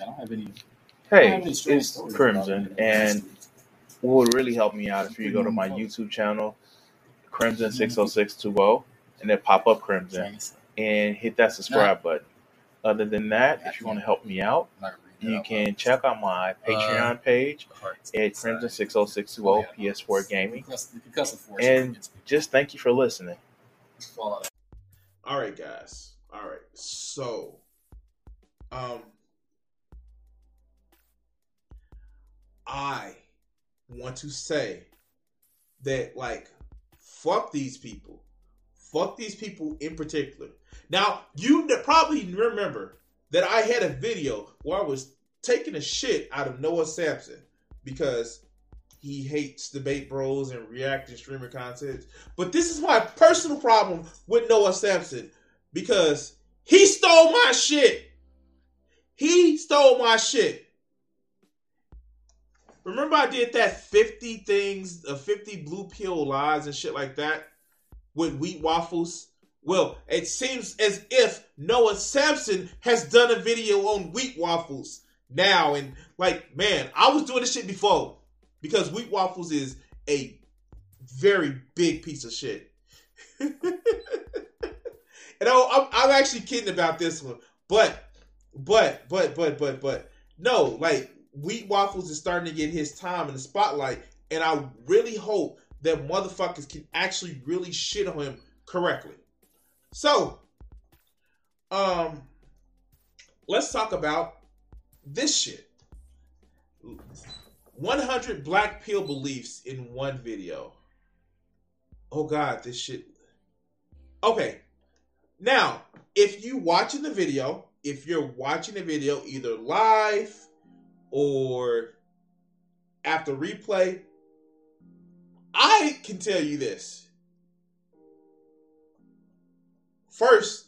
I don't have any. Hey, it's Crimson, and what would really help me out if you go to my YouTube channel, Crimson six oh six two oh, and then pop up Crimson and hit that subscribe button. Other than that, if you want to help me out, you can check out my Patreon page at Crimson six oh six two oh PS4 Gaming, and just thank you for listening. All right, guys. All right. So, um, I want to say that, like, fuck these people. Fuck these people in particular. Now, you probably remember that I had a video where I was taking a shit out of Noah Samsen because he hates debate bros and reacting streamer content. But this is my personal problem with Noah Samsen because he stole my shit. He stole my shit. Remember I did that 50 things, uh, 50 blue pill lies and shit like that with wheat waffles? Well, it seems as if Noah Samsen has done a video on wheat waffles now. And like, man, I was doing this shit before because wheat waffles is a very big piece of shit. and I, I'm, I'm actually kidding about this one, but, but, but, but, but, but, no, like wheat waffles is starting to get his time in the spotlight, and I really hope that motherfuckers can actually really shit on him correctly. So, um, let's talk about this shit. 100 black pill beliefs in one video. Oh god, this shit. Okay. Now, if you watching the video, if you're watching the video either live or after replay, I can tell you this. First,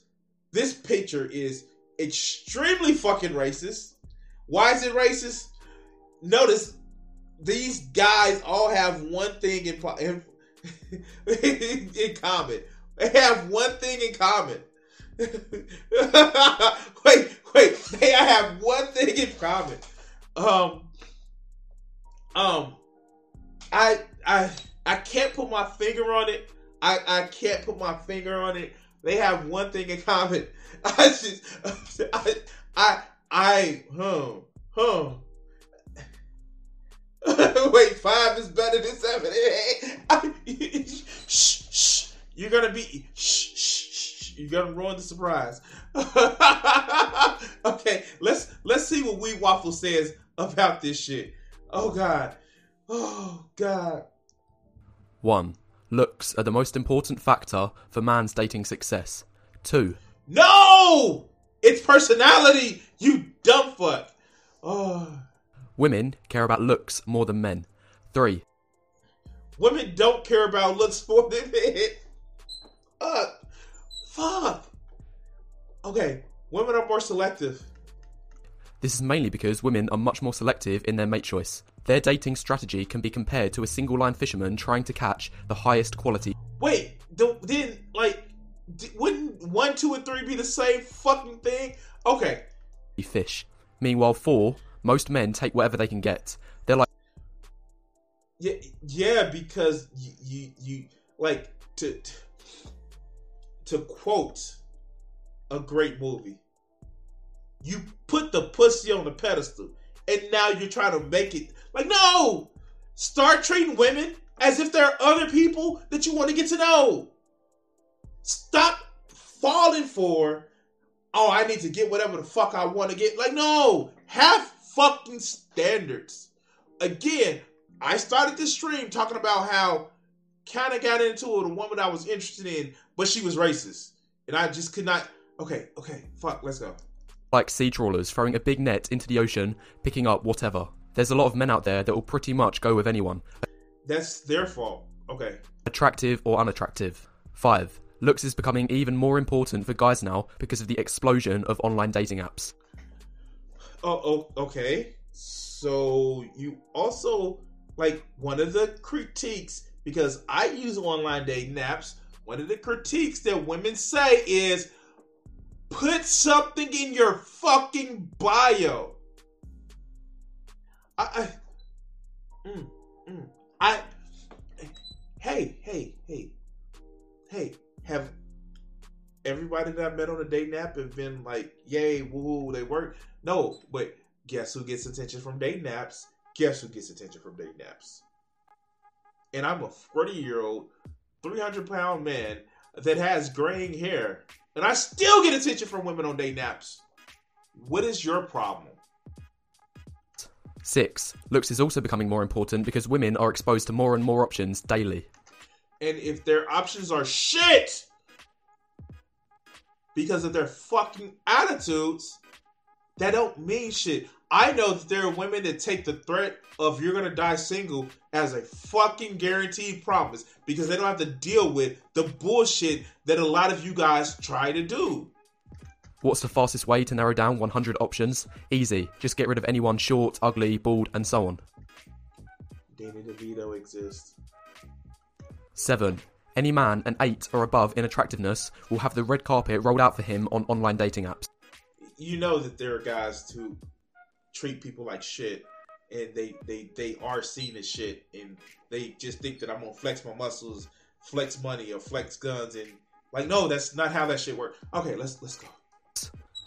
this picture is extremely fucking racist. Why is it racist? Notice these guys all have one thing in, in, in common. They have one thing in common. wait, wait. They have one thing in common. Um, um, I, I, I can't put my finger on it. I, I can't put my finger on it. They have one thing in common. I just, I, I, I, huh, huh. Wait, five is better than seven. shh, shh. You're gonna be shh, shh. You're gonna ruin the surprise. okay, let's let's see what Wheat Waffle says about this shit. Oh god. Oh god. 1. Looks are the most important factor for man's dating success. 2. No! It's personality, you dumb fuck. Oh. Women care about looks more than men. 3. Women don't care about looks more than men. Uh, fuck. Okay, women are more selective. This is mainly because women are much more selective in their mate choice. Their dating strategy can be compared to a single line fisherman trying to catch the highest quality. Wait, the, then like d- wouldn't one, two, and three be the same fucking thing? Okay. Fish. Meanwhile, four, most men take whatever they can get. They're like, Yeah, yeah, because you you, you like to to quote a great movie. You put the pussy on the pedestal, and now you're trying to make it like no. Start treating women as if there are other people that you want to get to know. Stop falling for, oh, I need to get whatever the fuck I want to get. Like, no, have fucking standards. Again, I started this stream talking about how kind of got into it a woman I was interested in, but she was racist. And I just could not. Okay, okay, fuck, let's go. Like sea trawlers throwing a big net into the ocean, picking up whatever. There's a lot of men out there that will pretty much go with anyone, That's their fault. Okay. attractive or unattractive. 5. Looks is becoming even more important for guys now because of the explosion of online dating apps. Oh, oh, okay. So you also like one of the critiques because I use online dating apps. One of the critiques that women say is put something in your fucking bio. I, I, mm, mm, I, hey, hey, hey, hey, have everybody that I met on a dating nap have been like, yay, woo, they work? No, but guess who gets attention from dating naps? Guess who gets attention from dating naps? And I'm a 40 year old, 300 pound man that has graying hair, and I still get attention from women on day naps. What is your problem? 6. Looks is also becoming more important because women are exposed to more and more options daily. And if their options are shit because of their fucking attitudes, that don't mean shit. I know that there are women that take the threat of you're gonna die single as a fucking guaranteed promise because they don't have to deal with the bullshit that a lot of you guys try to do. What's the fastest way to narrow down 100 options? Easy. Just get rid of anyone short, ugly, bald, and so on. Danny DeVito exists. 7. Any man an 8 or above in attractiveness will have the red carpet rolled out for him on online dating apps. You know that there are guys who treat people like shit and they they they are seen as shit and they just think that I'm gonna flex my muscles, flex money, or flex guns and like no, that's not how that shit works. Okay, let's let's go.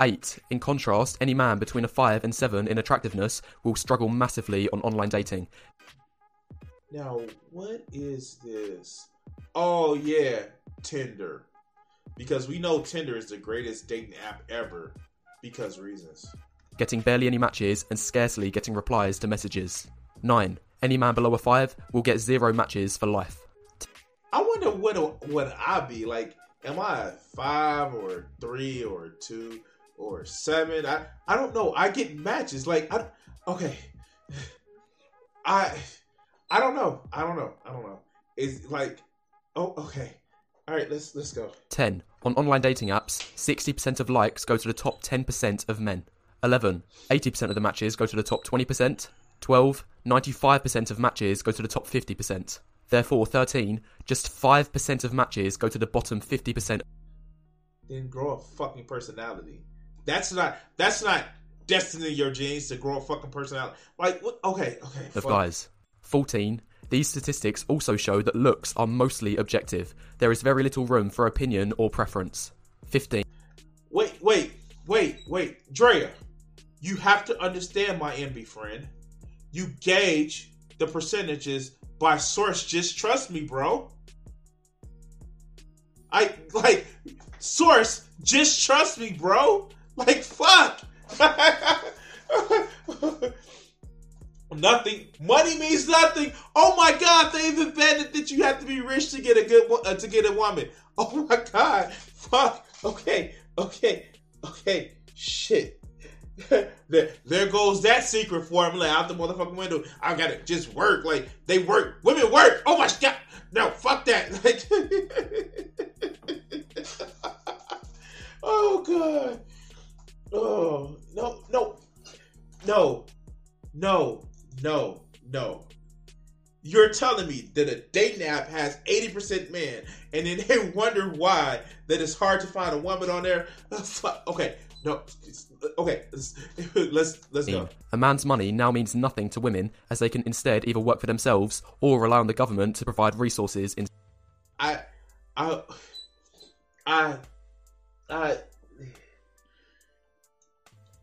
8. In contrast, any man between a 5 and 7 in attractiveness will struggle massively on online dating. Now, what is this? Oh yeah, Tinder. Because we know Tinder is the greatest dating app ever because reasons. Getting barely any matches and scarcely getting replies to messages. 9. Any man below a 5 will get zero matches for life. I wonder what what I be like. Am I a five or three or two or seven? I I don't know. I get matches like I okay. I I don't know. I don't know. I don't know. It's like oh okay. All right, let's let's go. 10. On online dating apps, 60% of likes go to the top 10% of men. 11. 80% of the matches go to the top 20%. 12. 95% of matches go to the top 50%. Therefore, 13. Just 5% of matches go to the bottom 50%. Then grow a fucking personality. That's not that's not destiny your genes to grow a fucking personality. Like what okay, okay. of fuck. guys. 14. These statistics also show that looks are mostly objective. There is very little room for opinion or preference. 15. Wait, wait, wait, wait. Drea, you have to understand, my envy friend. You gauge the percentages by source. Just trust me, bro. I like source. Just trust me, bro. Like fuck. nothing. Money means nothing. Oh my god, they've invented that you have to be rich to get a good uh, to get a woman. Oh my god. Fuck. Okay. Okay. Okay. Shit. there, goes that secret formula out the motherfucking window. I gotta just work. Like they work. Women work. Oh my god. No, fuck that. Like Oh god. Oh no, no, no, no, no, no. You're telling me that a dating app has 80% men, and then they wonder why that it's hard to find a woman on there. Okay, no, okay, let's let's, go. A man's money now means nothing to women as they can instead either work for themselves or rely on the government to provide resources in I, I, I, I,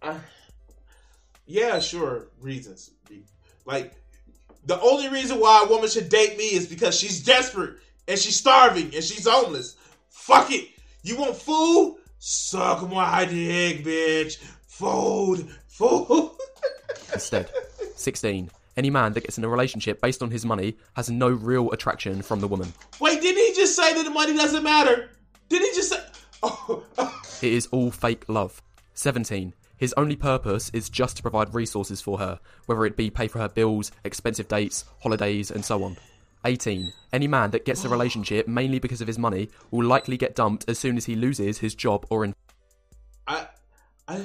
I, yeah, sure, reasons. Like, the only reason why a woman should date me is because she's desperate and she's starving and she's homeless. Fuck it. You want food? Suck my dick, bitch. Food, food. instead. 16. Any man that gets in a relationship based on his money has no real attraction from the woman. Wait, didn't he just say that the money doesn't matter? Did he just say? Oh, oh. It is all fake love. 17. His only purpose is just to provide resources for her, whether it be pay for her bills, expensive dates, holidays, and so on. 18. Any man that gets a relationship mainly because of his money will likely get dumped as soon as he loses his job or in. I, I,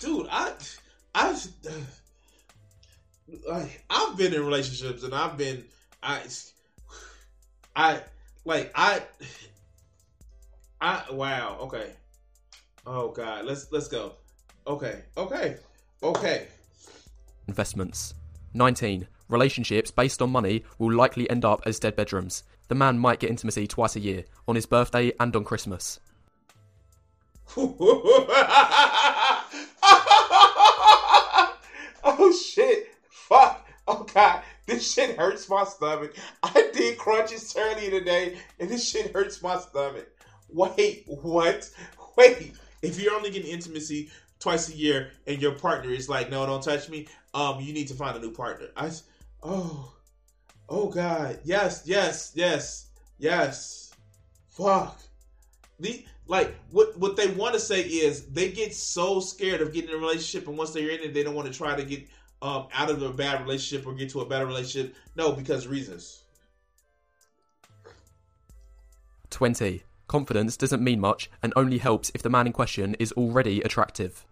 dude, I, I've, like, I've been in relationships and I've been, I, I, like, I, I, wow, okay. Oh God, let's let's go. Okay, okay, okay. Investments. 19. Relationships based on money will likely end up as dead bedrooms. The man might get intimacy twice a year, on his birthday and on Christmas. oh shit! Fuck! Oh god, this shit hurts my stomach. I did crunches earlier today, and this shit hurts my stomach. Wait, what? Wait, if you're only getting intimacy twice a year and your partner is like, no, don't touch me, um, you need to find a new partner. I, oh, oh God, yes, yes, yes, yes. Fuck. The like what what they want to say is they get so scared of getting in a relationship, and once they're in it, they don't want to try to get um out of a bad relationship or get to a better relationship. No, because reasons. 20. Confidence doesn't mean much and only helps if the man in question is already attractive.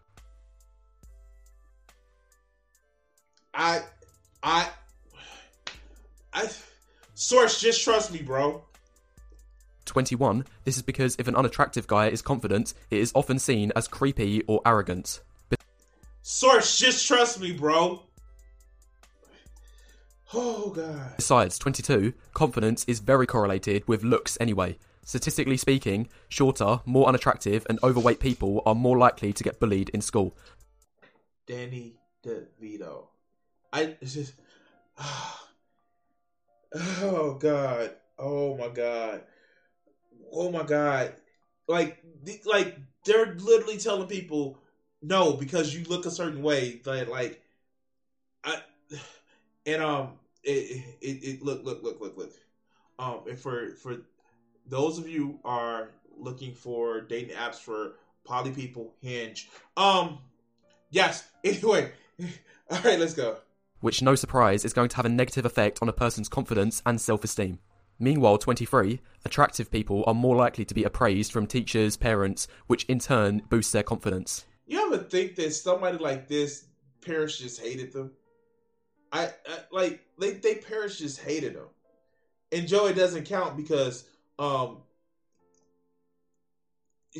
I, I, I, source, just trust me, bro. 21. This is because if an unattractive guy is confident, it is often seen as creepy or arrogant. Source, just trust me, bro. Oh, God. Besides, 22. Confidence is very correlated with looks anyway. Statistically speaking, shorter, more unattractive, and overweight people are more likely to get bullied in school. Danny DeVito. I just. Oh ah. Oh god. Oh my God. Oh my God. Like, like they're literally telling people no because you look a certain way. That like, I and um, it it, it look look look look look. Um, and for for those of you are looking for dating apps for poly people, Hinge. Um, yes. Anyway, all right, let's go. Which, no surprise, is going to have a negative effect on a person's confidence and self esteem. Meanwhile, 23, attractive people are more likely to be appraised from teachers, parents, which in turn boosts their confidence. You ever think that somebody like this, parents just hated them? I, I like they they parents just hated them, and Joey doesn't count because um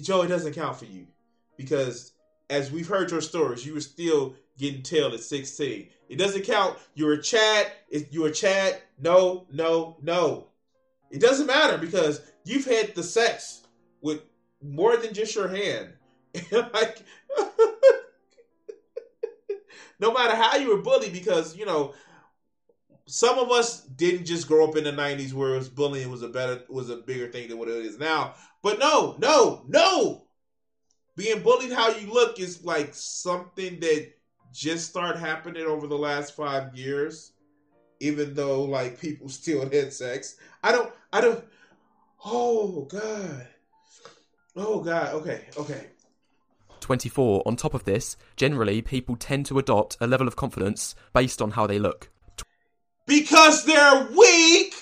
Joey doesn't count for you because as we've heard your stories, you were still getting tailed at 16. It doesn't count. You're a Chad. You're a Chad, no, no, no. It doesn't matter because you've had the sex with more than just your hand. like, no matter how you were bullied, because you know, some of us didn't just grow up in the '90s where bullying was a better was a bigger thing than what it is now. But no, no, no. Being bullied how you look is like something that just started happening over the last five years. Even though like people still had sex, I don't, I don't. Oh God, oh God. Okay, okay. 24. On top of this, generally people tend to adopt a level of confidence based on how they look. Because they're weak.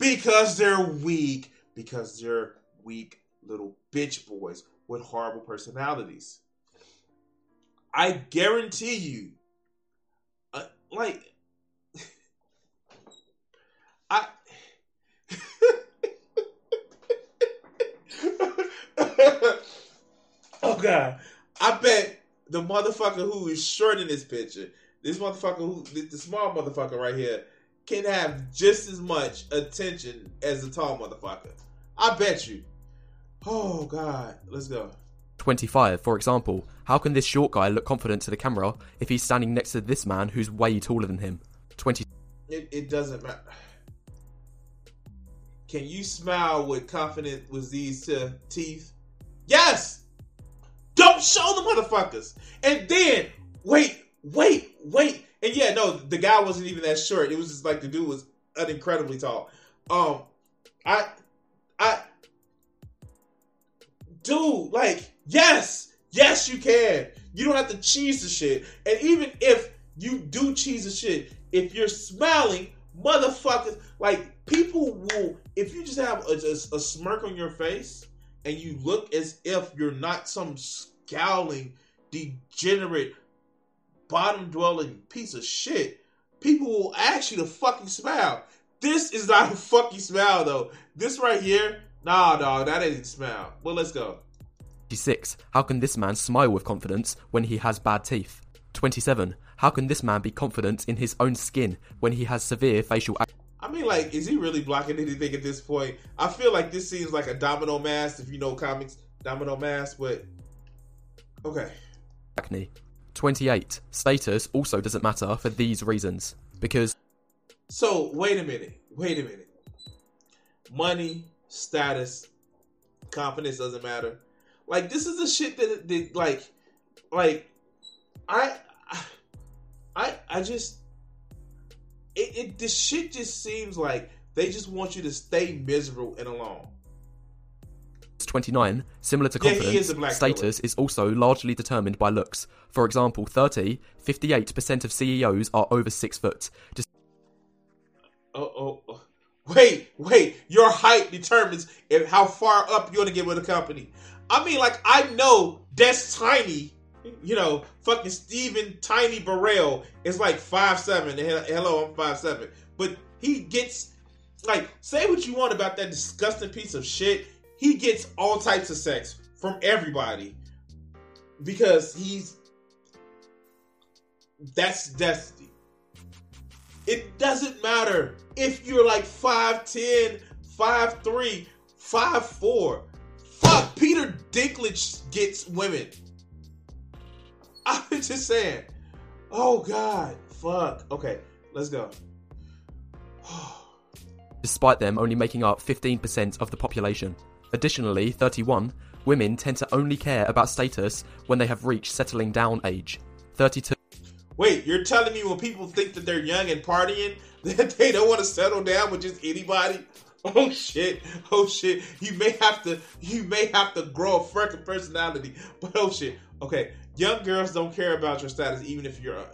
Because they're weak. Because they're weak little bitch boys with horrible personalities. I guarantee you, uh, like, I. oh God, I bet the motherfucker who is short in this picture, this motherfucker who, the small motherfucker right here, can have just as much attention as the tall motherfucker. I bet you. Oh God, let's go. 25, for example, how can this short guy look confident to the camera if he's standing next to this man who's way taller than him? 20. It, it doesn't matter. Can you smile with confidence with these uh, teeth? Yes! Don't show the motherfuckers! And then, wait, wait, wait. And yeah, no, the guy wasn't even that short. It was just like the dude was incredibly tall. Um, I, dude, like, yes, yes, you can. You don't have to cheese the shit. And even if you do cheese the shit, if you're smiling, motherfuckers, like people will. If you just have a, a, a smirk on your face and you look as if you're not some scowling, degenerate, bottom dwelling piece of shit, people will ask you to fucking smile. This is not a fucking smile though. This right here, nah, dog, that ain't a smile. Well, let's go. 26. How can this man smile with confidence when he has bad teeth? 27. How can this man be confident in his own skin when he has severe facial I mean, like, is he really blocking anything at this point? I feel like this seems like a domino mask, if you know comics, domino mask, but okay. acne? 28. Status also doesn't matter for these reasons. Because So wait a minute, wait a minute. Money, status, confidence doesn't matter. Like this is the shit that, that like, like, I, I, I just, it, it, this shit just seems like they just want you to stay miserable and alone. 29, similar to Yeah, confidence, is a black status is also largely determined by looks. For example, 30, 58% of CEOs are over 6 foot. Just Oh, oh, oh. Wait, wait. Your height determines if how far up you want to get with a company. I mean, like I know that's tiny. You know, fucking Steven Tiny Burrell is like five seven. Hello, I'm five seven. But he gets like say what you want about that disgusting piece of shit. He gets all types of sex from everybody because he's that's destiny. It doesn't matter if you're like 5'10, 5'3, 5'4. Fuck, Peter Dinklage gets women. I'm just saying. Oh, God. Fuck. Okay, let's go. despite them only making up 15% of the population. Additionally, 31, women tend to only care about status when they have reached settling down age. 32, Wait, you're telling me when people think that they're young and partying, that they don't want to settle down with just anybody? Oh shit! Oh shit! You may have to, you may have to grow a freaking personality. But oh shit! Okay, young girls don't care about your status, even if you're. Uh,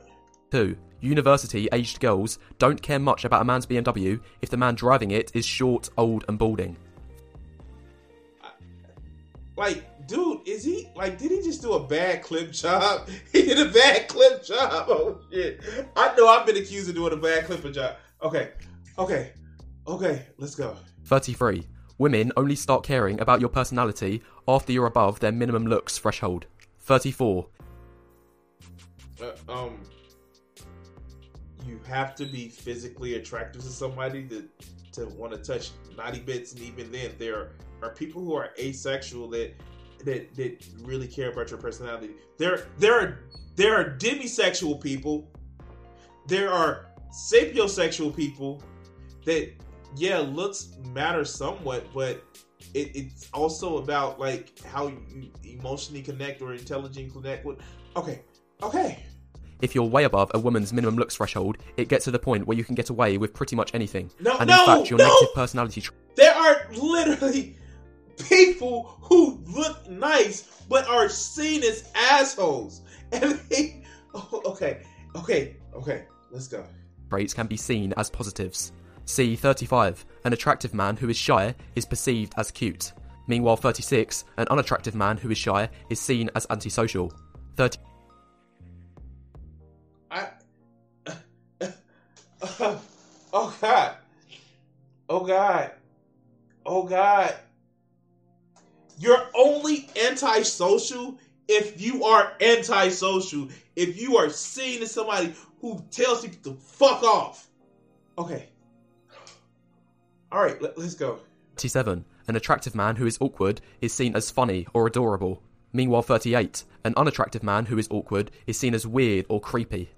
2. University aged girls don't care much about a man's BMW if the man driving it is short, old, and balding. Like, dude, is he like? Did he just do a bad clip job? He did a bad clip job. Oh shit! I know I've been accused of doing a bad clip job. Okay, okay, okay. Let's go. 33. Women only start caring about your personality after you're above their minimum looks threshold. 34. Uh, um, you have to be physically attractive to somebody to to want to touch naughty bits, and even then, there are people who are asexual that that that really care about your personality. There, there are there are demisexual people. There are sapiosexual people that yeah, looks matter somewhat, but it, it's also about like how you emotionally connect or intelligently connect with. Okay, okay. If you're way above a woman's minimum looks threshold, it gets to the point where you can get away with pretty much anything. No, and no, in fact, your no! negative personality tra- There are literally people who look nice but are seen as assholes. And they, oh, okay, okay, okay. Let's go. traits can be seen as positives. C. 35. An attractive man who is shy is perceived as cute. Meanwhile, 36. An unattractive man who is shy is seen as antisocial. 30. I. oh God. Oh God. Oh God. You're only antisocial if you are antisocial. If you are seen as somebody who tells people to fuck off. Okay. All right, let, let's go. 37. An attractive man who is awkward is seen as funny or adorable. Meanwhile, 38. An unattractive man who is awkward is seen as weird or creepy.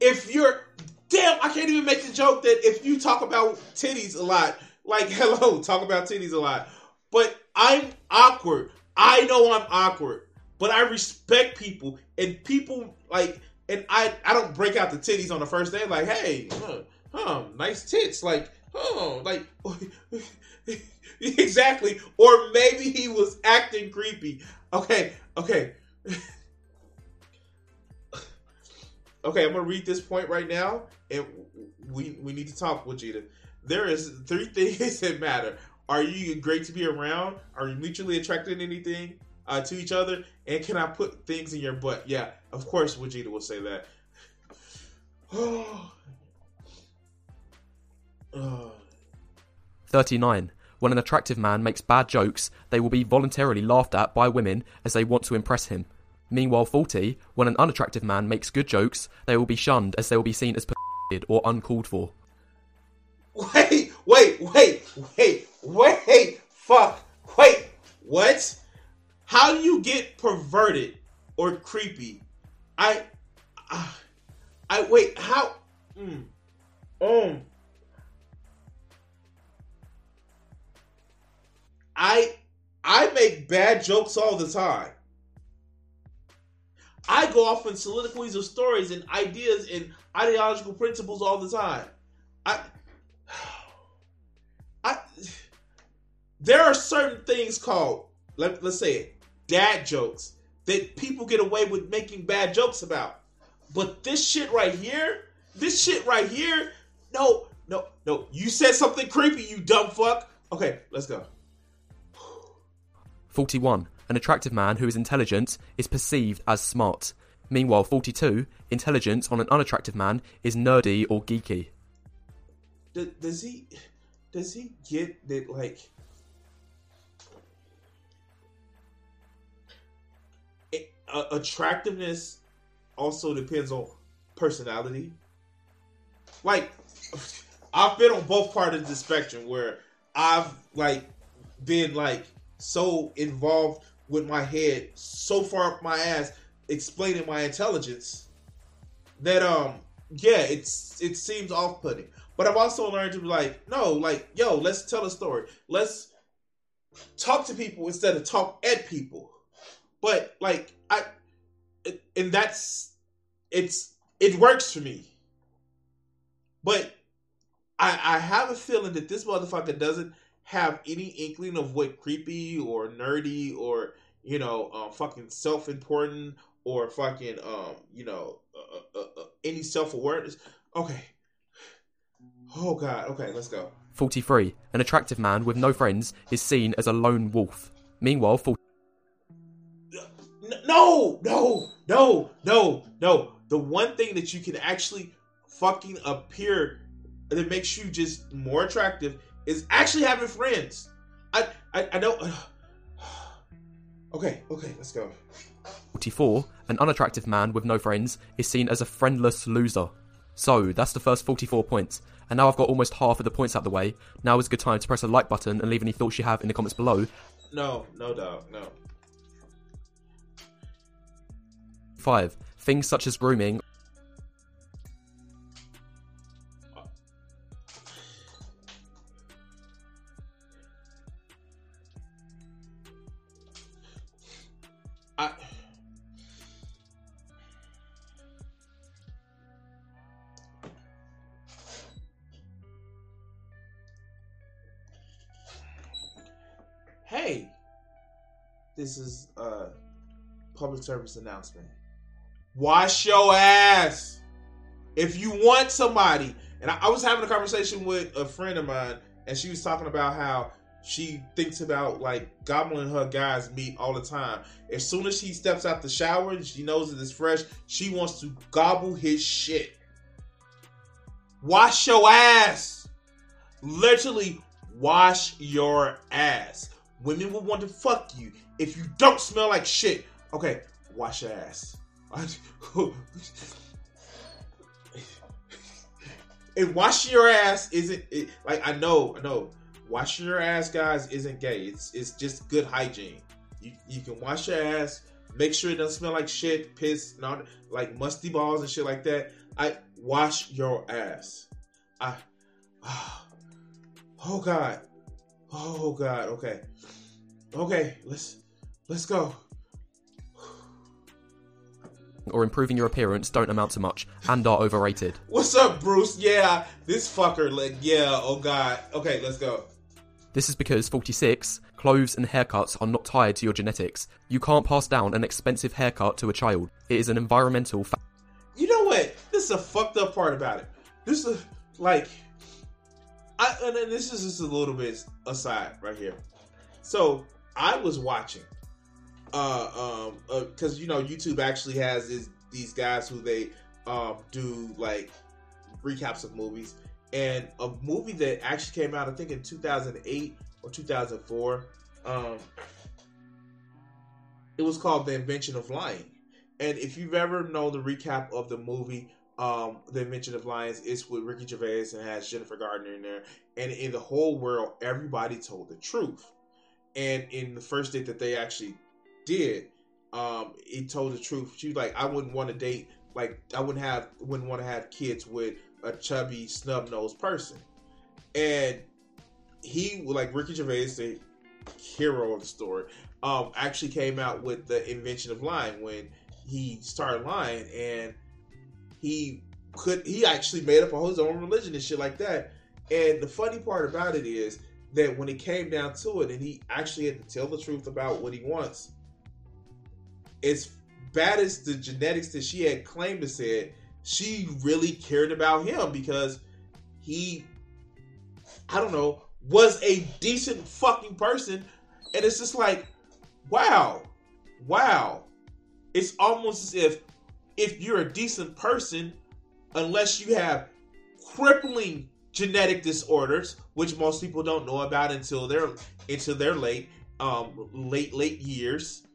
if you're damn, I can't even make the joke that if you talk about titties a lot, like hello, talk about titties a lot. But I'm awkward. I know I'm awkward, but I respect people and people like and I I don't break out the titties on the first day like, hey, huh, huh nice tits, like, oh, like exactly. Or maybe he was acting creepy. Okay, okay. okay, I'm gonna read this point right now, and we we need to talk, Vegeta. There is three things that matter. Are you great to be around? Are you mutually attracted to anything uh, to each other? And can I put things in your butt? Yeah, of course, Vegeta will say that. Oh. 39. When an attractive man makes bad jokes, they will be voluntarily laughed at by women as they want to impress him. Meanwhile, 40. When an unattractive man makes good jokes, they will be shunned as they will be seen as or uncalled for. Wait, wait, wait, wait, wait, fuck, wait, what? How do you get perverted or creepy? I, I, I wait, how? Mm, um, I, I make bad jokes all the time. I go off in soliloquies of stories and ideas and ideological principles all the time. I, there are certain things called let, let's say it, dad jokes that people get away with making bad jokes about. But this shit right here, this shit right here, no, no, no. You said something creepy, you dumb fuck. Okay, let's go. 41. An attractive man who is intelligent is perceived as smart. Meanwhile, 42. Intelligence on an unattractive man is nerdy or geeky. Does, does he does he get that like uh, attractiveness also depends on personality? Like I've been on both parts of the spectrum where I've like been like so involved with my head so far up my ass explaining my intelligence that um yeah it's it seems off putting but i've also learned to be like no like yo let's tell a story. Let's talk to people instead of talk at people. But like i and that's it's it works for me. But i i have a feeling that this motherfucker doesn't have any inkling of what creepy or nerdy or you know uh, fucking self-important or fucking um you know uh, uh, uh, any self-awareness. Okay. Oh god. Okay let's go. 43. An attractive man with no friends is seen as a lone wolf. Meanwhile, 40- no no no no no the one thing that you can actually fucking appear that makes you just more attractive is actually having friends. I I, I don't. okay, okay, let's go. 44. An unattractive man with no friends is seen as a friendless loser. So, that's the first 44 points. And now I've got almost half of the points out the way. Now is a good time to press the like button and leave any thoughts you have in the comments below. No, no, dog, no. 5. Things such as grooming I. Hey, this is a public service announcement. Wash your ass. If you want somebody, and I, I was having a conversation with a friend of mine, and she was talking about how she thinks about like gobbling her guy's meat all the time. As soon as she steps out the shower and she knows that it's fresh, she wants to gobble his shit. Wash your ass. Literally, wash your ass. Women will want to fuck you if you don't smell like shit. Okay, wash your ass. and washing your ass isn't it, like I know, I know washing your ass, guys, isn't gay. It's it's just good hygiene. You you can wash your ass, make sure it doesn't smell like shit, piss, not like musty balls and shit like that. I wash your ass. I oh god. Oh god, okay. Okay, let's let's go. Or improving your appearance don't amount to much and are overrated. What's up, Bruce? Yeah, this fucker, like, yeah, oh god. Okay, let's go. This is because 46, clothes and haircuts are not tied to your genetics. You can't pass down an expensive haircut to a child. It is an environmental fa- you know what? This is a fucked up part about it. This is like, I and this is just a little bit aside right here. So I was watching, uh, um, because uh, you know YouTube actually has this, these guys who they um do like recaps of movies, and a movie that actually came out I think in 2008 or 2004. Um, it was called The Invention of Lying. And if you've ever known the recap of the movie, um, The Invention of Lying, it's with Ricky Gervais and has Jennifer Gardner in there. And in the whole world, everybody told the truth. And in the first date that they actually did, um, he told the truth. She was like, I wouldn't want to date, like, I wouldn't have, wouldn't want to have kids with a chubby, snub nosed person. And he, like Ricky Gervais, the hero of the story, um, actually came out with the invention of lying when he started lying and he could he actually made up his own religion and shit like that. And the funny part about it is that when it came down to it and he actually had to tell the truth about what he wants, as bad as the genetics that she had claimed to said, she really cared about him because he I don't know, was a decent fucking person. And it's just like, wow, wow. It's almost as if if you're a decent person, unless you have crippling genetic disorders, which most people don't know about until they're into their late um late late years,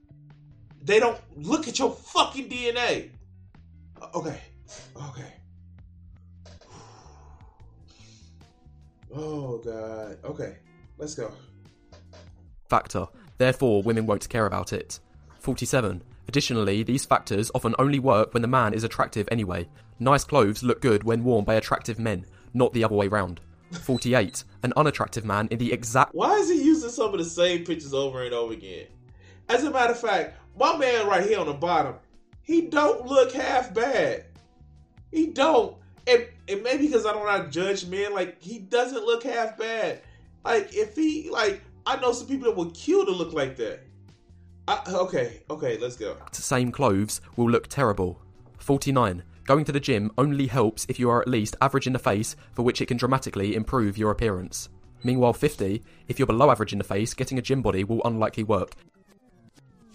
they don't look at your fucking DNA. Okay. Okay. Oh god. Okay. Let's go. Factor. Therefore, women won't care about it. 47. Additionally, these factors often only work when the man is attractive anyway. Nice clothes look good when worn by attractive men, not the other way round. 48. An unattractive man in the exact. Why is he using some of the same pictures over and over again? As a matter of fact, my man right here on the bottom, he don't look half bad. He don't. And, and maybe because I don't to judge men, like he doesn't look half bad. Like if he like I know some people that would kill to look like that. I, okay, okay, let's go. Same clothes will look terrible. 49. Going to the gym only helps if you are at least average in the face, for which it can dramatically improve your appearance. Meanwhile, 50. If you're below average in the face, getting a gym body will unlikely work.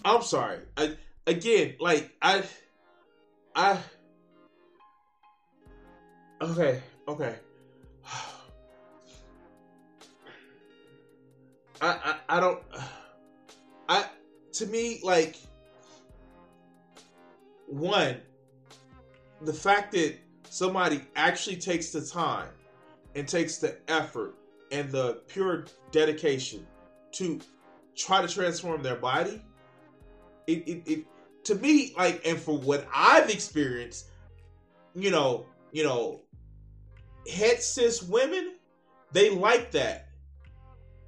I'm sorry. I, again, like I, I. Okay, okay. I, I, I don't. I to me like one, the fact that somebody actually takes the time and takes the effort and the pure dedication to try to transform their body. It, it, it to me like and for what I've experienced, you know, you know, het cis women, they like that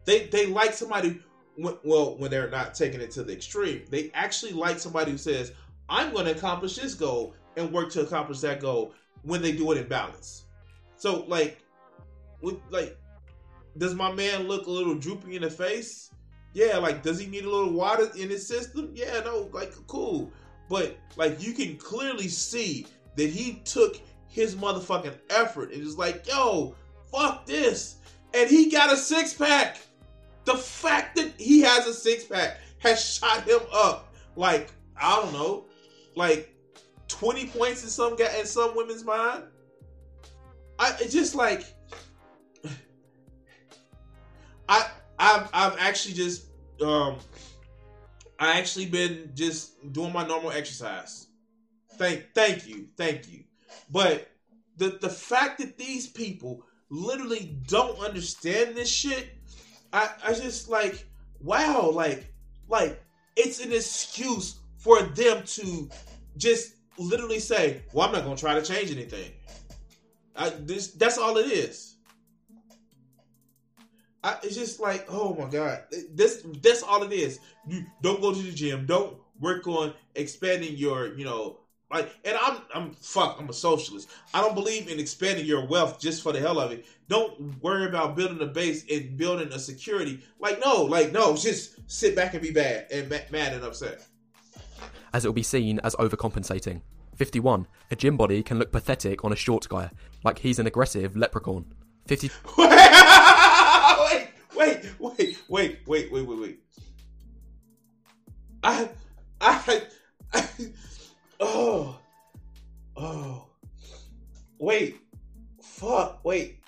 they they like somebody well when they're not taking it to the extreme. They actually like somebody who says, "I'm going to accomplish this goal and work to accomplish that goal." When they do it in balance. So like, with like, does my man look a little droopy in the face? Yeah, like, does he need a little water in his system? Yeah, no, like, cool. But like, you can clearly see that he took his motherfucking effort and is like, yo, fuck this. And he got a six pack. The fact that he has a six pack has shot him up like I don't know, like twenty points in some guy in some women's mind. I it's just like I I've I've actually just um I actually been just doing my normal exercise. Thank thank you, thank you. But the the fact that these people literally don't understand this shit I, I just like wow, like like it's an excuse for them to just literally say, "Well, I'm not gonna try to change anything." I, this that's all it is. I, it's just like, oh my god, this that's all it is. You don't go to the gym. Don't work on expanding your, you know, like, and I'm, I'm, fuck, I'm a socialist. I don't believe in expanding your wealth just for the hell of it. Don't worry about building a base and building a security. Like, no, like, no, just sit back and be bad and mad and upset. As it will be seen as overcompensating. 51. A gym body can look pathetic on a short guy, like he's an aggressive leprechaun. 50. wait, wait, wait, wait, wait, wait, wait. I, I, I, oh, oh, wait, fuck, wait,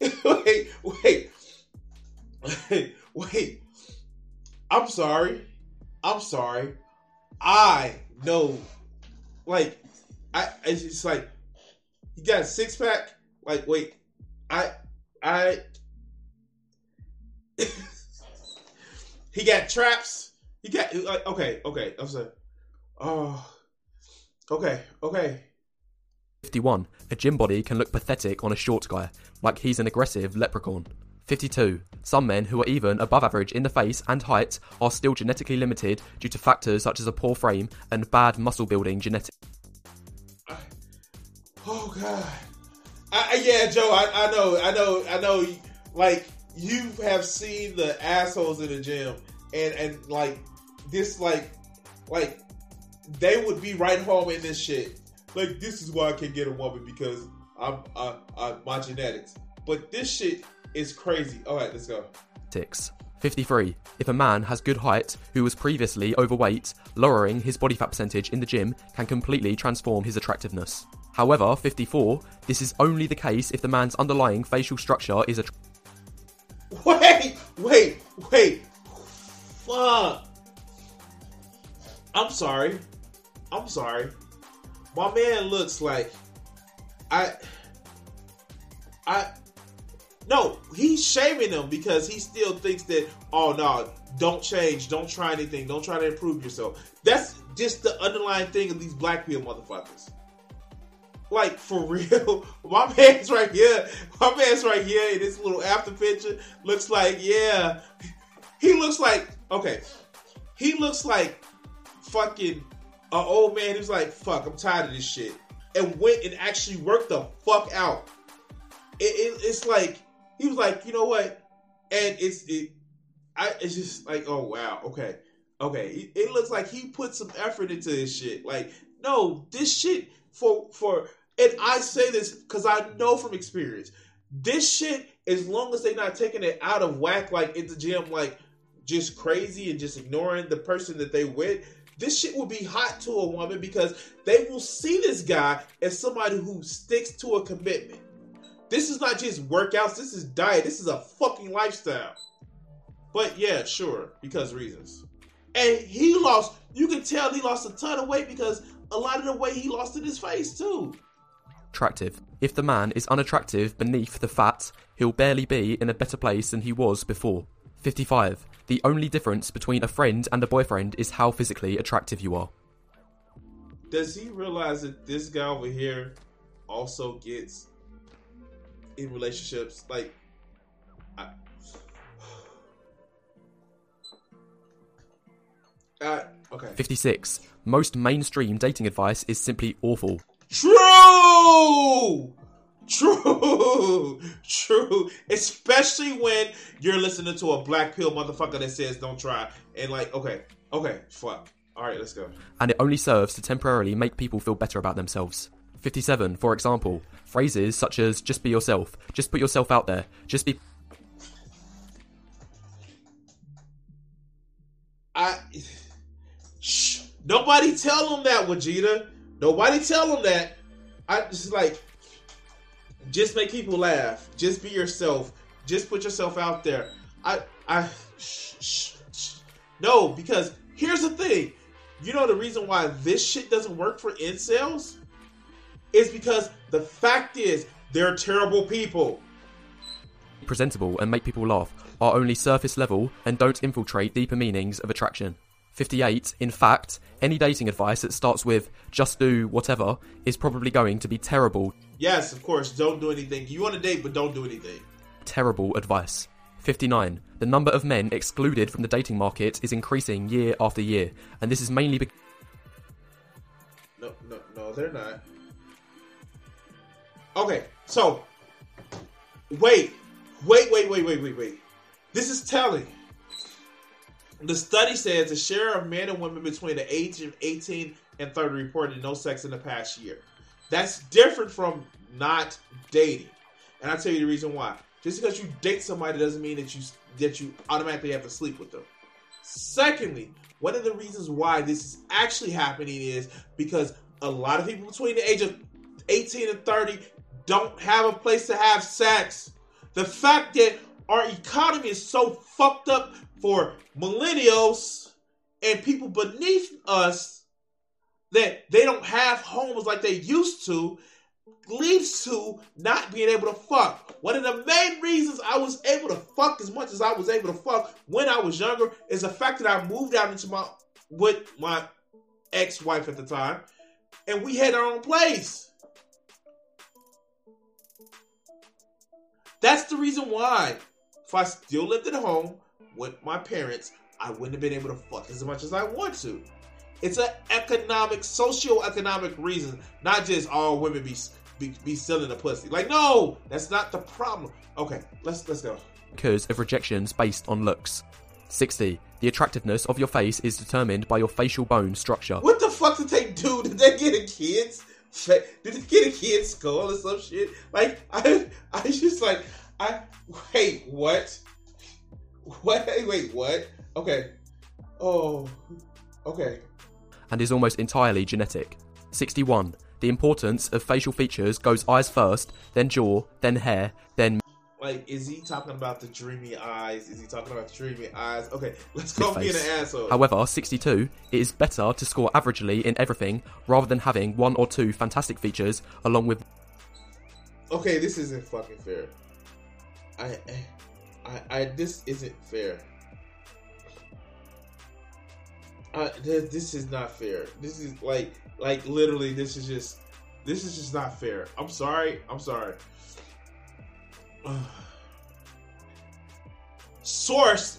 wait, wait, wait, wait. I'm sorry. I'm sorry. I know, like, I. It's just like he got a six pack. Like, wait, I, I. he got traps. He got like okay, okay. I'm sorry. Oh, okay, okay. 51. A gym body can look pathetic on a short guy, like he's an aggressive leprechaun. 52. Some men who are even above average in the face and height are still genetically limited due to factors such as a poor frame and bad muscle building genetics. Oh God. I, yeah, Joe. I, I know. I know. I know. Like you have seen the assholes in the gym, and and like this, like like they would be right home in this shit. Like this is why I can get a woman because I'm I, I, my genetics. But this shit is crazy. All right, let's go. Six. 53. If a man has good height who was previously overweight, lowering his body fat percentage in the gym can completely transform his attractiveness. However, 54. This is only the case if the man's underlying facial structure is a. Wait, wait, wait. Fuck. I'm sorry. I'm sorry. My man looks like I I no, he's shaming them because he still thinks that oh no, don't change, don't try anything, don't try to improve yourself. That's just the underlying thing of these black people motherfuckers. Like for real, my man's right here. My man's right here in this little after picture. Looks like yeah, he looks like okay. He looks like fucking an old man who's like fuck. I'm tired of this shit, and went and actually worked the fuck out. It, it, it's like he was like, you know what, and it's it. I it's just like oh wow okay okay. It, it looks like he put some effort into this shit. Like no, this shit for for and I say this because I know from experience. This shit, as long as they're not taking it out of whack, like in the gym, like just crazy and just ignoring the person that they with, this shit will be hot to a woman because they will see this guy as somebody who sticks to a commitment. This is not just workouts, this is diet, this is a fucking lifestyle. But yeah, sure, because reasons. And he lost, you can tell he lost a ton of weight because a lot of the weight he lost in his face too attractive. If the man is unattractive beneath the fat, he'll barely be in a better place than he was before. 55. The only difference between a friend and a boyfriend is how physically attractive you are. Does he realize that this guy over here also gets in relationships like I, uh, okay. 56. Most mainstream dating advice is simply awful. True. True. True. Especially when you're listening to a black pill motherfucker that says don't try. And like, okay, okay, fuck. All right, let's go. And it only serves to temporarily make people feel better about themselves. 57, for example, phrases such as just be yourself, just put yourself out there, just be. I. Shh. Nobody tell them that, Vegeta. Nobody tell them that. I just like just make people laugh. Just be yourself. Just put yourself out there. I I sh- sh- sh- no because here's the thing. You know the reason why this shit doesn't work for incels is because the fact is they're terrible people. Presentable and make people laugh are only surface level and don't infiltrate deeper meanings of attraction. 58, in fact, any dating advice that starts with just do whatever is probably going to be terrible. Yes, of course, don't do anything. You want to date, but don't do anything. Terrible advice. 59. The number of men excluded from the dating market is increasing year after year, and this is mainly because. No, no, no, they're not. Okay, so. Wait, wait, wait, wait, wait, wait, wait. This is telling. The study says the share of men and women between the age of 18 and 30 reported no sex in the past year. That's different from not dating. And I'll tell you the reason why. Just because you date somebody doesn't mean that you that you automatically have to sleep with them. Secondly, one of the reasons why this is actually happening is because a lot of people between the age of 18 and 30 don't have a place to have sex. The fact that our economy is so fucked up for millennials and people beneath us that they don't have homes like they used to leads to not being able to fuck. One of the main reasons I was able to fuck as much as I was able to fuck when I was younger is the fact that I moved out into my with my ex-wife at the time, and we had our own place. That's the reason why. If I still lived at home with my parents, I wouldn't have been able to fuck as much as I want to. It's an economic, socio-economic reason, not just all women be be, be selling the pussy. Like, no, that's not the problem. Okay, let's let's go. Because of rejections based on looks. 60. The attractiveness of your face is determined by your facial bone structure. What the fuck did they do? Did they get a kid's? Did they get a kid's skull or some shit? Like, I, I just like, I wait, what? What? Wait, what? Okay. Oh, okay. And is almost entirely genetic. 61. The importance of facial features goes eyes first, then jaw, then hair, then like, is he talking about the dreamy eyes? Is he talking about the dreamy eyes? Okay, let's go being an asshole. However, 62, it is better to score averagely in everything rather than having one or two fantastic features along with. Okay, this isn't fucking fair. I, I, I this isn't fair. Uh, this is not fair. This is like, like literally, this is just, this is just not fair. I'm sorry. I'm sorry. Source.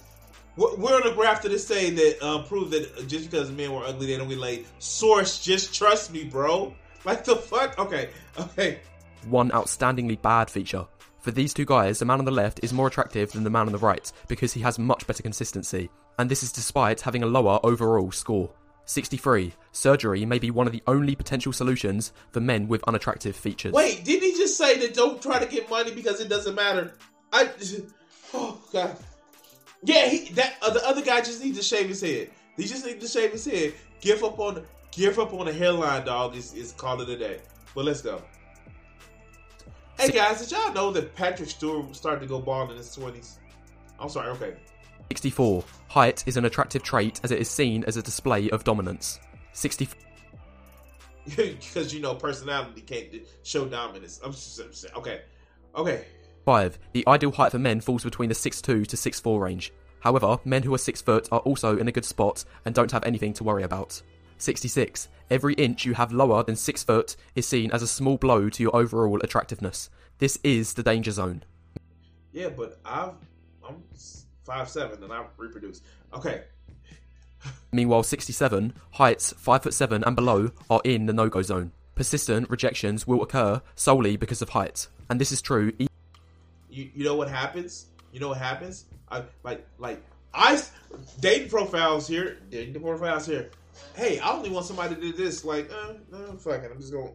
We're on a graph to say that uh, prove that just because men were ugly, they don't get laid. Source, just trust me, bro. Like the fuck? Okay, okay. One outstandingly bad feature. For these two guys, the man on the left is more attractive than the man on the right because he has much better consistency, and this is despite having a lower overall score. 63. Surgery may be one of the only potential solutions for men with unattractive features. Wait, didn't he just say that don't try to get money because it doesn't matter? I. Oh, God. Yeah, he, that uh, the other guy just needs to shave his head. He just needs to shave his head. Give up on give up on the hairline, dog. Is is call it a day. But let's go. Hey guys, did y'all know that Patrick Stewart started to go bald in his twenties? I'm sorry. Okay. 64. Height is an attractive trait as it is seen as a display of dominance. 64. Because you know personality can't show dominance. I'm just saying. Okay. Okay. 5. The ideal height for men falls between the 6'2 to 6'4 range. However, men who are 6 foot are also in a good spot and don't have anything to worry about. 66. Every inch you have lower than 6 foot is seen as a small blow to your overall attractiveness. This is the danger zone. Yeah, but I've I'm five seven and I reproduce. Okay. Meanwhile, 67 heights five foot seven and below are in the no-go zone. Persistent rejections will occur solely because of height, and this is true. E- you you know what happens? You know what happens? I like like I dating profiles here, dating profiles here. Hey, I only want somebody to do this. Like, uh, no, fuck it. I'm just going.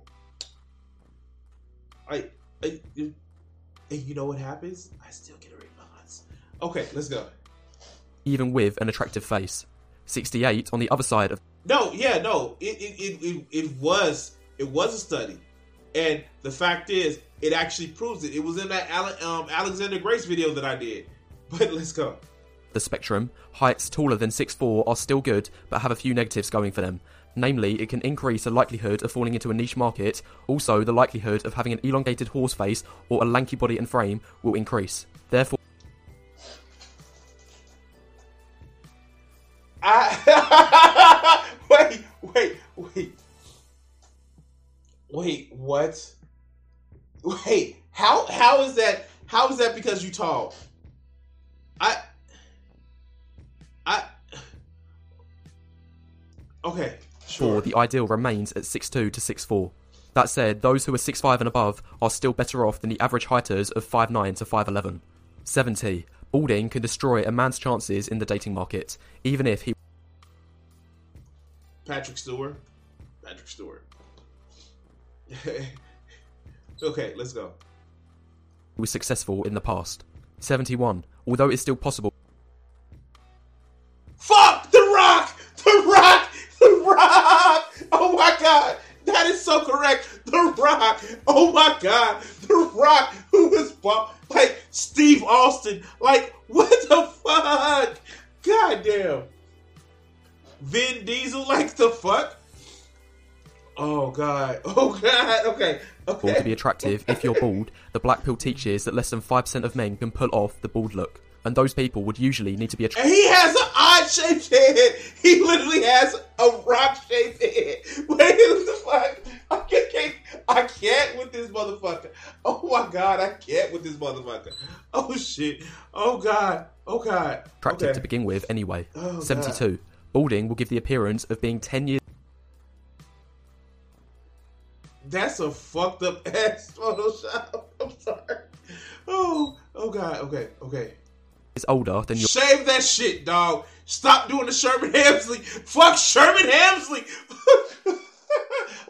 I, I, and you know what happens? I still get a response. Okay, let's go. Even with an attractive face, 68 on the other side of. No, yeah, no. It it, it, it, it was it was a study, and the fact is, it actually proves it. It was in that Ale- um, Alexander Grace video that I did. But let's go. The spectrum, heights taller than 6'4 are still good, but have a few negatives going for them. Namely, it can increase the likelihood of falling into a niche market. Also, the likelihood of having an elongated horse face or a lanky body and frame will increase. Therefore, I ah. wait, wait, wait, wait. What? Wait, how how is that? How is that because you tall? I, I. Okay, sure. the ideal remains at 6'2 to 6'4. That said, those who are 6'5 and above are still better off than the average heighters of 5'9 to 5'11. 70. Balding can destroy a man's chances in the dating market, even if he. Patrick Stewart. Patrick Stewart. okay, let's go. Was successful in the past. 71. Although it's still possible. Fuck The Rock! The Rock! The Rock! Oh my god! That is so correct. The Rock. Oh my god. The Rock who was like Steve Austin. Like what the fuck? God damn. Vin Diesel like the fuck? Oh god. Oh god. Okay. Okay. To be attractive, if you're bald, the black pill teaches that less than 5% of men can pull off the bald look. And those people would usually need to be attractive. He has an odd shaped head. He literally has a rock shaped head. Wait, what the fuck? I can't, I can't with this motherfucker. Oh my god, I can't with this motherfucker. Oh shit. Oh god. Oh god. Attractive okay. to begin with, anyway. Oh, 72. God. Balding will give the appearance of being 10 years. That's a fucked up ass Photoshop. I'm sorry. Oh, oh god. Okay, okay. Is older than your. Shave that shit, dog. Stop doing the Sherman Hemsley. Fuck Sherman Hemsley.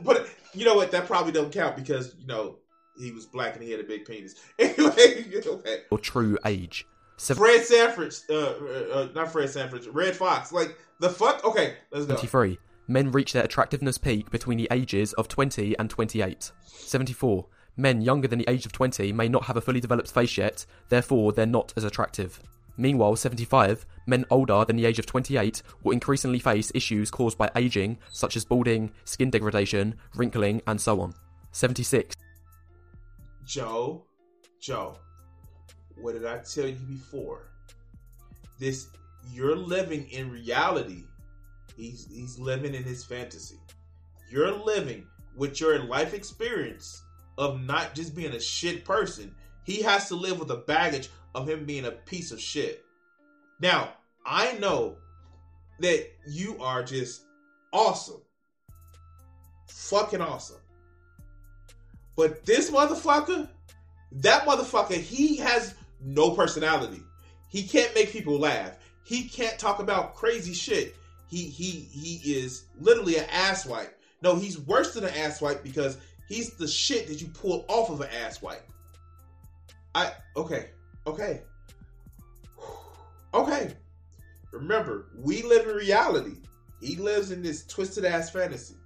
but you know what? That probably don't count because you know he was black and he had a big penis. Anyway, you know okay. Or true age. Seven- Fred Sanford, uh, uh, not Fred Sanford, Redd Foxx. Like the fuck. Okay, let's go. 73. Men reach their attractiveness peak between the ages of 20 and 28. 74. Men younger than the age of 20 may not have a fully developed face yet, therefore they're not as attractive. Meanwhile, 75, men older than the age of 28 will increasingly face issues caused by aging, such as balding, skin degradation, wrinkling, and so on. 76. Joe, Joe, what did I tell you before? This, you're living in reality. He's, he's living in his fantasy. You're living with your life experience of not just being a shit person. He has to live with the baggage of him being a piece of shit. Now, I know that you are just awesome. Fucking awesome. But this motherfucker, that motherfucker, he has no personality. He can't make people laugh. He can't talk about crazy shit. He he he is literally an asswipe. No, he's worse than an asswipe because he's the shit that you pull off of an asswipe. I okay. Okay. Okay. Remember, we live in reality. He lives in this twisted ass fantasy.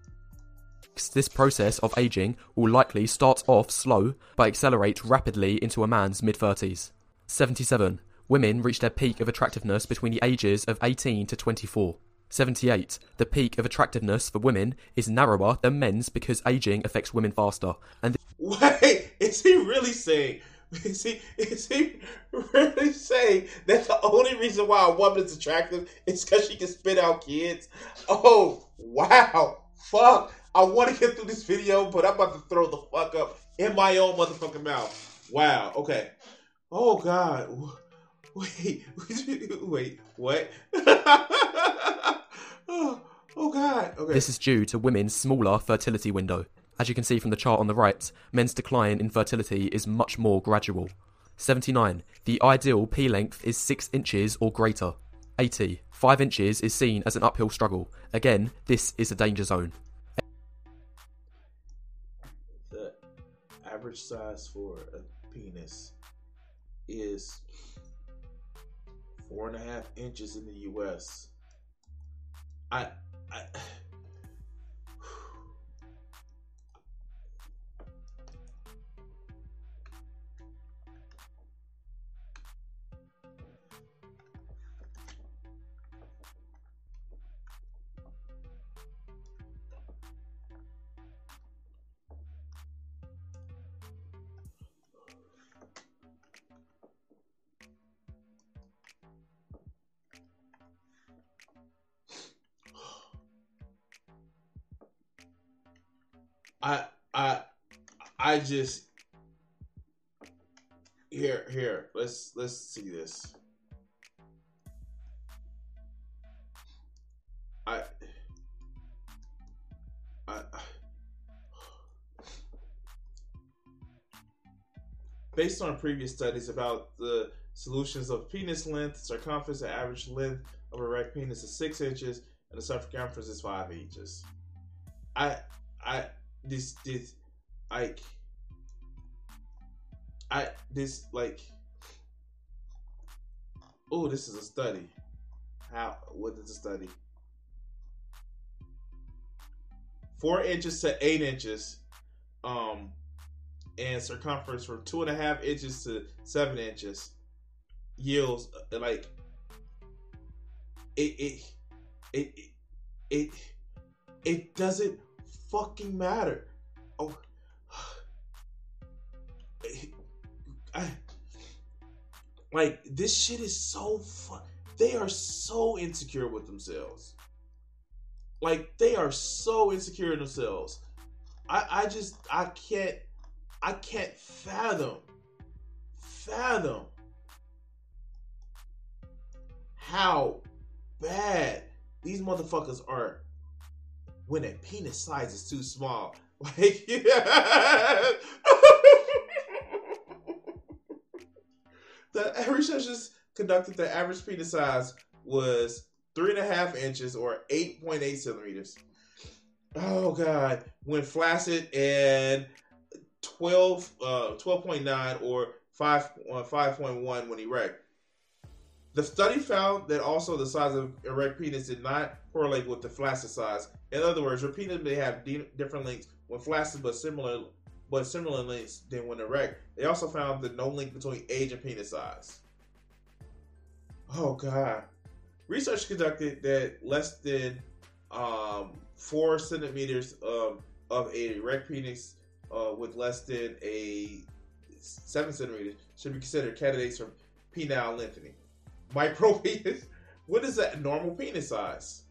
This process of aging will likely start off slow but accelerate rapidly into a man's mid 30s. 77. Women reach their peak of attractiveness between the ages of 18 to 24. 78. The peak of attractiveness for women is narrower than men's because aging affects women faster. And th- Wait, is he really saying is he is he really saying that the only reason why a woman is attractive is because she can spit out kids? Oh wow, fuck! I want to get through this video, but I'm about to throw the fuck up in my own motherfucking mouth. Wow. Okay. Oh god. Wait. Wait. What? oh, oh god. Okay. This is due to women's smaller fertility window. As you can see from the chart on the right, men's decline in fertility is much more gradual. 79. The ideal P length is 6 inches or greater. 80. 5 inches is seen as an uphill struggle. Again, this is a danger zone. The average size for a penis is four and a half inches in the US. I, I I I I just here here let's let's see this. I I based on previous studies about the solutions of penis length, circumference, the average length of a erect penis is six inches, and the circumference is five inches. I I this this like I this like oh this is a study. How what is a study? Four inches to eight inches, um, and circumference from two and a half inches to seven inches yields uh, like it it it it it, it doesn't fucking matter. Oh, I, like this shit is so fun. They are so insecure with themselves. Like they are so insecure in themselves. I I just I can't I can't fathom fathom how bad these motherfuckers are when a penis size is too small. Like, yeah. the researchers conducted the average penis size was three and a half inches or 8.8 centimeters. Oh god, when flaccid and 12 uh 12.9 or 5 uh, 5.1 when erect. The study found that also the size of erect penis did not correlate with the flaccid size. In other words, your penis may have di- different lengths when flaccid, but similar, but similar lengths than when erect. They also found that no link between age and penis size. Oh God! Research conducted that less than um, four centimeters of, of a erect penis uh, with less than a seven centimeters should be considered candidates for penile lengthening micro penis. What is that normal penis size?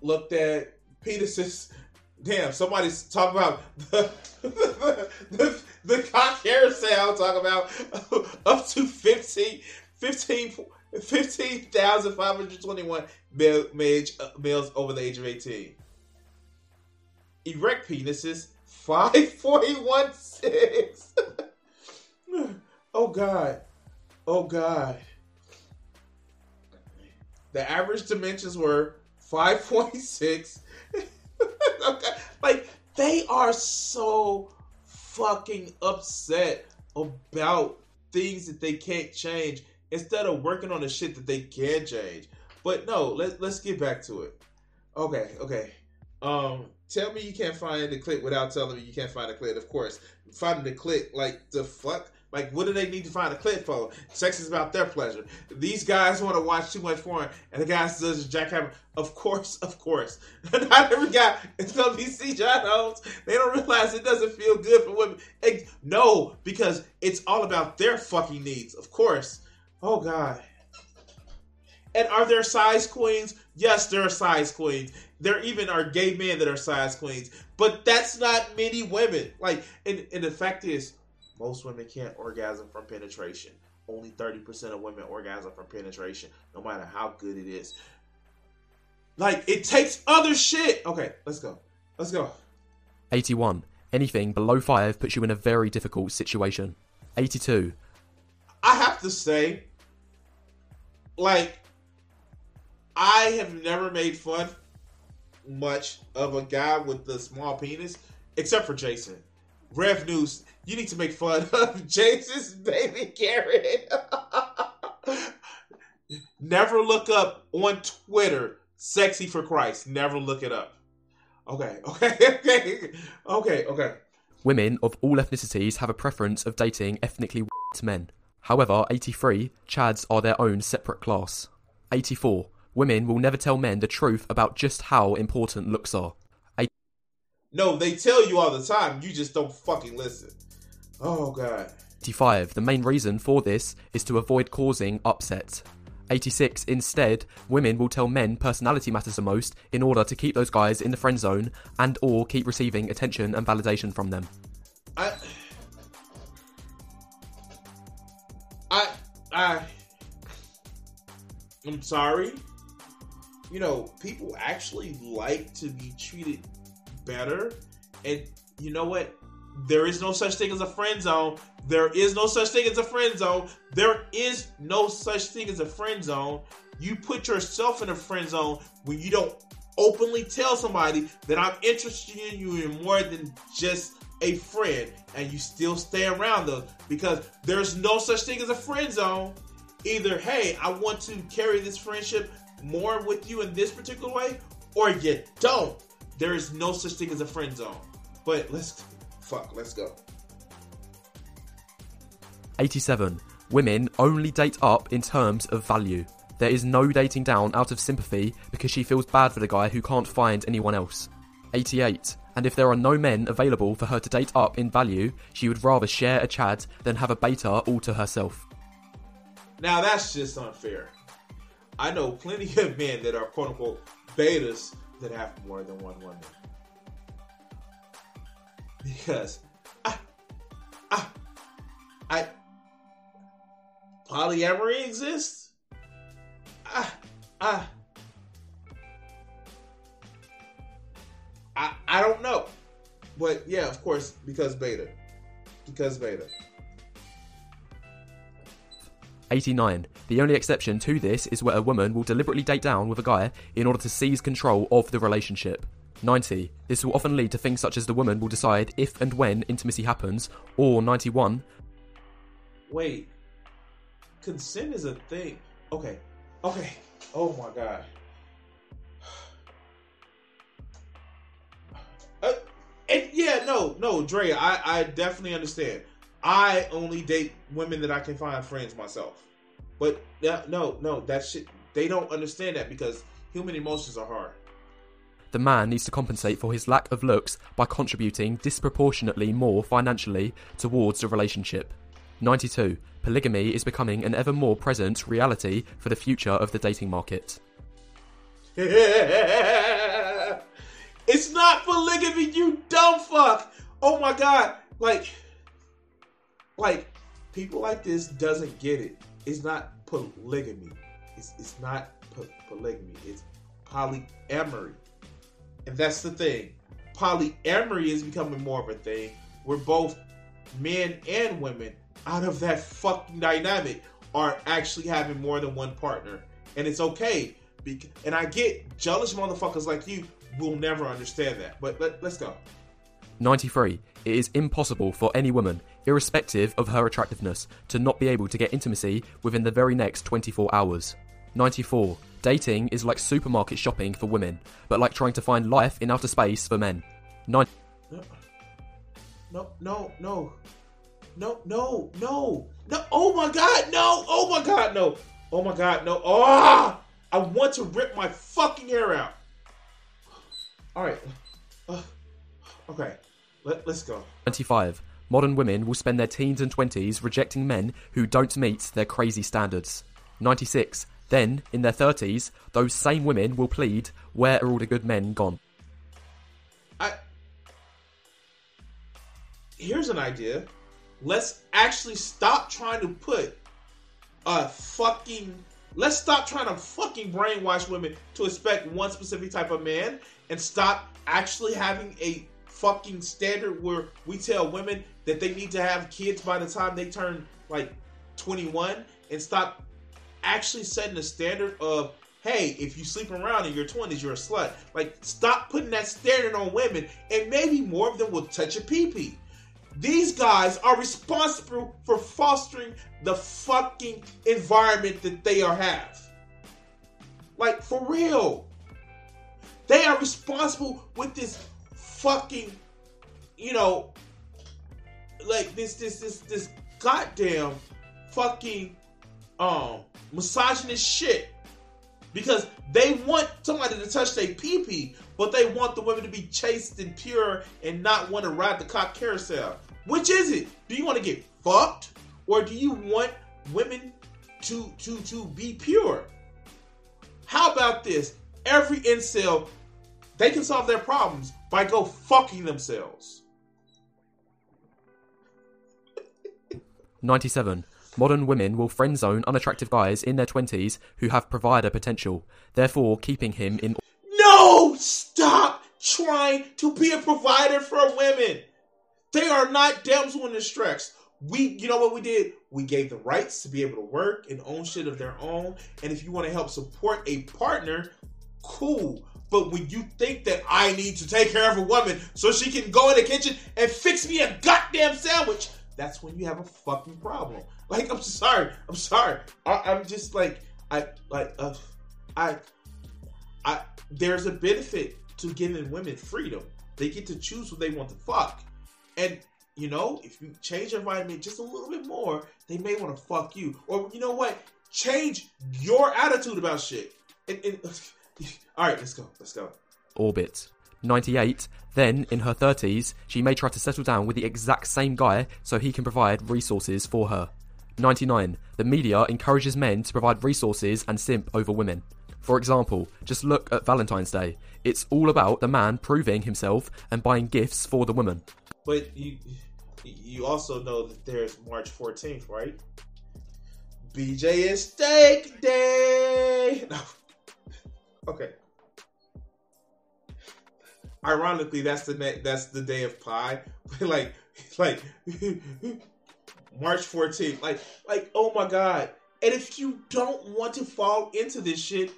Looked at penises. Damn, somebody's talking about the the, the, the cock carousel. Talk about up to 15, 15 15,521 male, uh, males over the age of 18. Erect penises, 5.16. oh, God. Oh God. The average dimensions were 5.6. okay. Like they are so fucking upset about things that they can't change instead of working on the shit that they can change. But no, let, let's get back to it. Okay, okay. Um, tell me you can't find the clip without telling me you can't find the clip. Of course, finding the clip, like the fuck. Like, what do they need to find a clip for? Sex is about their pleasure. These guys want to watch too much porn, and the guys does jackhammer. Of course, of course. Not every guy is gonna be CGI homes. They don't realize it doesn't feel good for women. no, because it's all about their fucking needs. Of course. Oh God. And are there size queens? Yes, there are size queens. There even are gay men that are size queens, but that's not many women. Like, and, and the fact is, most women can't orgasm from penetration. Only 30% of women orgasm from penetration, no matter how good it is. Like, it takes other shit. Okay, let's go. Let's go. 81. Anything below 5 puts you in a very difficult situation. 82. I have to say, like, I have never made fun much of a guy with the small penis, except for Jason. Rev News, you need to make fun of Jason's baby Garrett. Never look up on Twitter, sexy for Christ. Never look it up. Okay, okay, okay, okay, okay. Women of all ethnicities have a preference of dating ethnically men. However, 83, Chads are their own separate class. 84, women will never tell men the truth about just how important looks are. No, they tell you all the time. You just don't fucking listen. Oh god. 85. The main reason for this is to avoid causing upset. 86. Instead, women will tell men personality matters the most in order to keep those guys in the friend zone and or keep receiving attention and validation from them. I I I I'm sorry. You know, people actually like to be treated better. And you know what? There is no such thing as a friend zone. There is no such thing as a friend zone. There is no such thing as a friend zone. You put yourself in a friend zone when you don't openly tell somebody that I'm interested in you in more than just a friend, and you still stay around them because there's no such thing as a friend zone. Either, hey, I want to carry this friendship more with you in this particular way, or you don't. There is no such thing as a friend zone. But let's fuck, let's go. 87. Women only date up in terms of value. There is no dating down out of sympathy because she feels bad for the guy who can't find anyone else. 88. And if there are no men available for her to date up in value, she would rather share a Chad than have a beta all to herself. Now that's just unfair. I know plenty of men that are quote unquote betas that have more than one woman. Because I, I, I, polyamory exists. I, I, I, I don't know, but yeah, of course, because beta, because beta. 89. The only exception to this is where a woman will deliberately date down with a guy in order to seize control of the relationship. 90. This will often lead to things such as the woman will decide if and when intimacy happens, or 91. Wait, consent is a thing. Okay, okay. Oh my god. Uh, and yeah, no, no, Dre, I, I definitely understand. I only date women that I can find friends myself. But no, no, that shit, they don't understand that because human emotions are hard. The man needs to compensate for his lack of looks by contributing disproportionately more financially towards the relationship. 92. Polygamy is becoming an ever more present reality for the future of the dating market. it's not polygamy, you dumb fuck. Oh my god. Like, like, people like this doesn't get it. It's not polygamy. It's, it's not po- polygamy. It's polyamory. And that's the thing. Polyamory is becoming more of a thing where both men and women out of that fucking dynamic are actually having more than one partner. And it's okay. And I get jealous motherfuckers like you will never understand that. But let, let's go. 93. It is impossible for any woman, irrespective of her attractiveness, to not be able to get intimacy within the very next 24 hours. 94. Dating is like supermarket shopping for women, but like trying to find life in outer space for men. 9. No, no, no. No, no, no. No, oh my god, no. Oh my god, no. Oh my god, no. Oh! I want to rip my fucking hair out. All right. Uh, okay. Let, let's go. 25. Modern women will spend their teens and 20s rejecting men who don't meet their crazy standards. 96. Then, in their 30s, those same women will plead, Where are all the good men gone? I. Here's an idea. Let's actually stop trying to put a fucking. Let's stop trying to fucking brainwash women to expect one specific type of man and stop actually having a fucking standard where we tell women that they need to have kids by the time they turn like 21 and stop actually setting a standard of hey if you sleep around in your 20s you're a slut. Like stop putting that standard on women and maybe more of them will touch a pee-pee. These guys are responsible for fostering the fucking environment that they are have. Like for real. They are responsible with this fucking, you know, like this, this, this, this goddamn fucking um misogynist shit. Because they want somebody to touch their pee pee, but they want the women to be chaste and pure and not want to ride the cock carousel. Which is it? Do you want to get fucked? Or do you want women to to to be pure? How about this? Every incel they can solve their problems by go fucking themselves. 97. Modern women will friend zone unattractive guys in their 20s who have provider potential, therefore keeping him in. No! Stop trying to be a provider for women! They are not damsel in distress. We, you know what we did? We gave the rights to be able to work and own shit of their own. And if you want to help support a partner, cool. But when you think that I need to take care of a woman so she can go in the kitchen and fix me a goddamn sandwich, that's when you have a fucking problem. Like, I'm sorry. I'm sorry. I, am just like, I, like, uh, I, I, there's a benefit to giving women freedom. They get to choose who they want to fuck. And, you know, if you change your environment just a little bit more, they may want to fuck you. Or, you know what? Change your attitude about shit. And, and all right, let's go. Let's go. Orbit. 98. Then, in her 30s, she may try to settle down with the exact same guy so he can provide resources for her. 99. The media encourages men to provide resources and simp over women. For example, just look at Valentine's Day. It's all about the man proving himself and buying gifts for the woman. But you you also know that there's March 14th, right? BJ is steak day. Okay. Ironically, that's the ne- that's the day of pie. like like March 14th. Like like oh my god. And if you don't want to fall into this shit,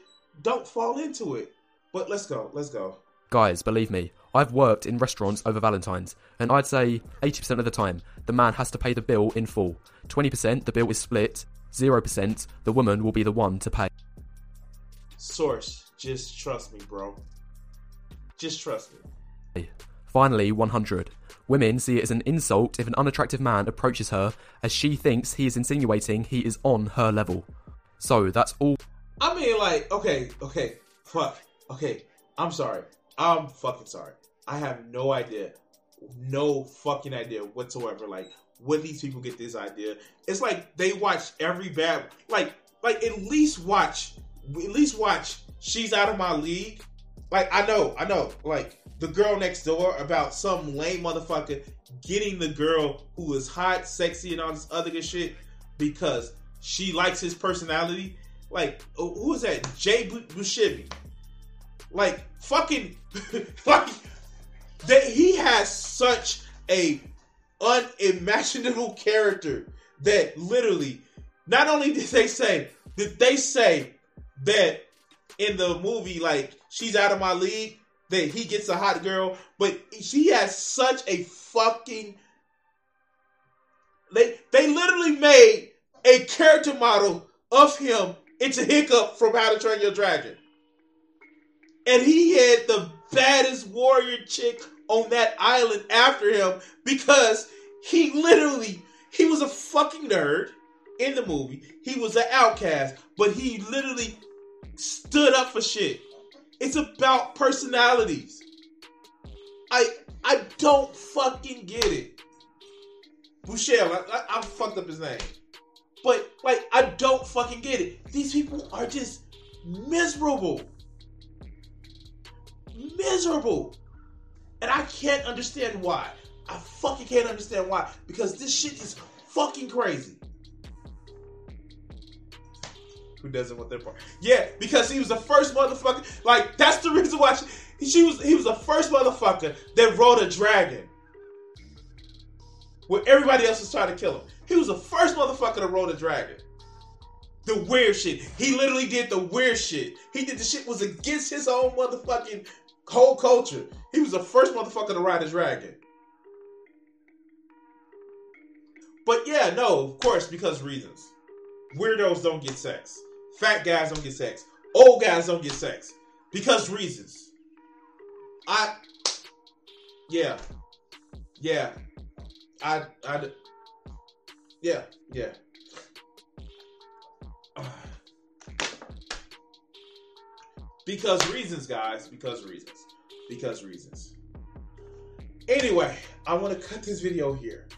don't fall into it. But let's go. Let's go. Guys, believe me, I've worked in restaurants over Valentine's, and I'd say 80% of the time, the man has to pay the bill in full. 20% the bill is split, 0% the woman will be the one to pay. Source, just trust me, bro. Just trust me. Finally, 100. Women see it as an insult if an unattractive man approaches her as she thinks he is insinuating he is on her level. So that's all. I mean, like, okay, okay, fuck, okay, I'm sorry. I'm fucking sorry. I have no idea, no fucking idea whatsoever. Like, where these people get this idea? It's like they watch every bad, like, like at least watch, at least watch. She's out of my league. Like, I know, I know, like the girl next door about some lame motherfucker getting the girl who is hot, sexy, and all this other good shit because she likes his personality. Like, oh, who is that? Jay Bushivi. Like fucking like that he has such a unimaginable character that literally not only did they say did they say that in the movie like she's out of my league that he gets a hot girl but she has such a fucking they they literally made a character model of him into hiccup from how to train your dragon and he had the baddest warrior chick on that island after him because he literally he was a fucking nerd in the movie. He was an outcast, but he literally stood up for shit. It's about personalities. I I don't fucking get it. Boucher, I, I, I fucked up his name. But like I don't fucking get it. These people are just miserable miserable. And I can't understand why. I fucking can't understand why. Because this shit is fucking crazy. Who doesn't want their part? Yeah, because he was the first motherfucker. Like, that's the reason why she, she was he was the first motherfucker that rode a dragon. Where everybody else was trying to kill him. He was the first motherfucker to rode a dragon. The weird shit. He literally did the weird shit. He did the shit was against his own motherfucking whole culture. He was the first motherfucker to ride a dragon. But yeah, no, of course, because reasons. Weirdos don't get sex. Fat guys don't get sex. Old guys don't get sex. Because reasons. I yeah. Yeah. I I yeah, yeah. Because reasons, guys. Because reasons. Because reasons. Anyway, I want to cut this video here.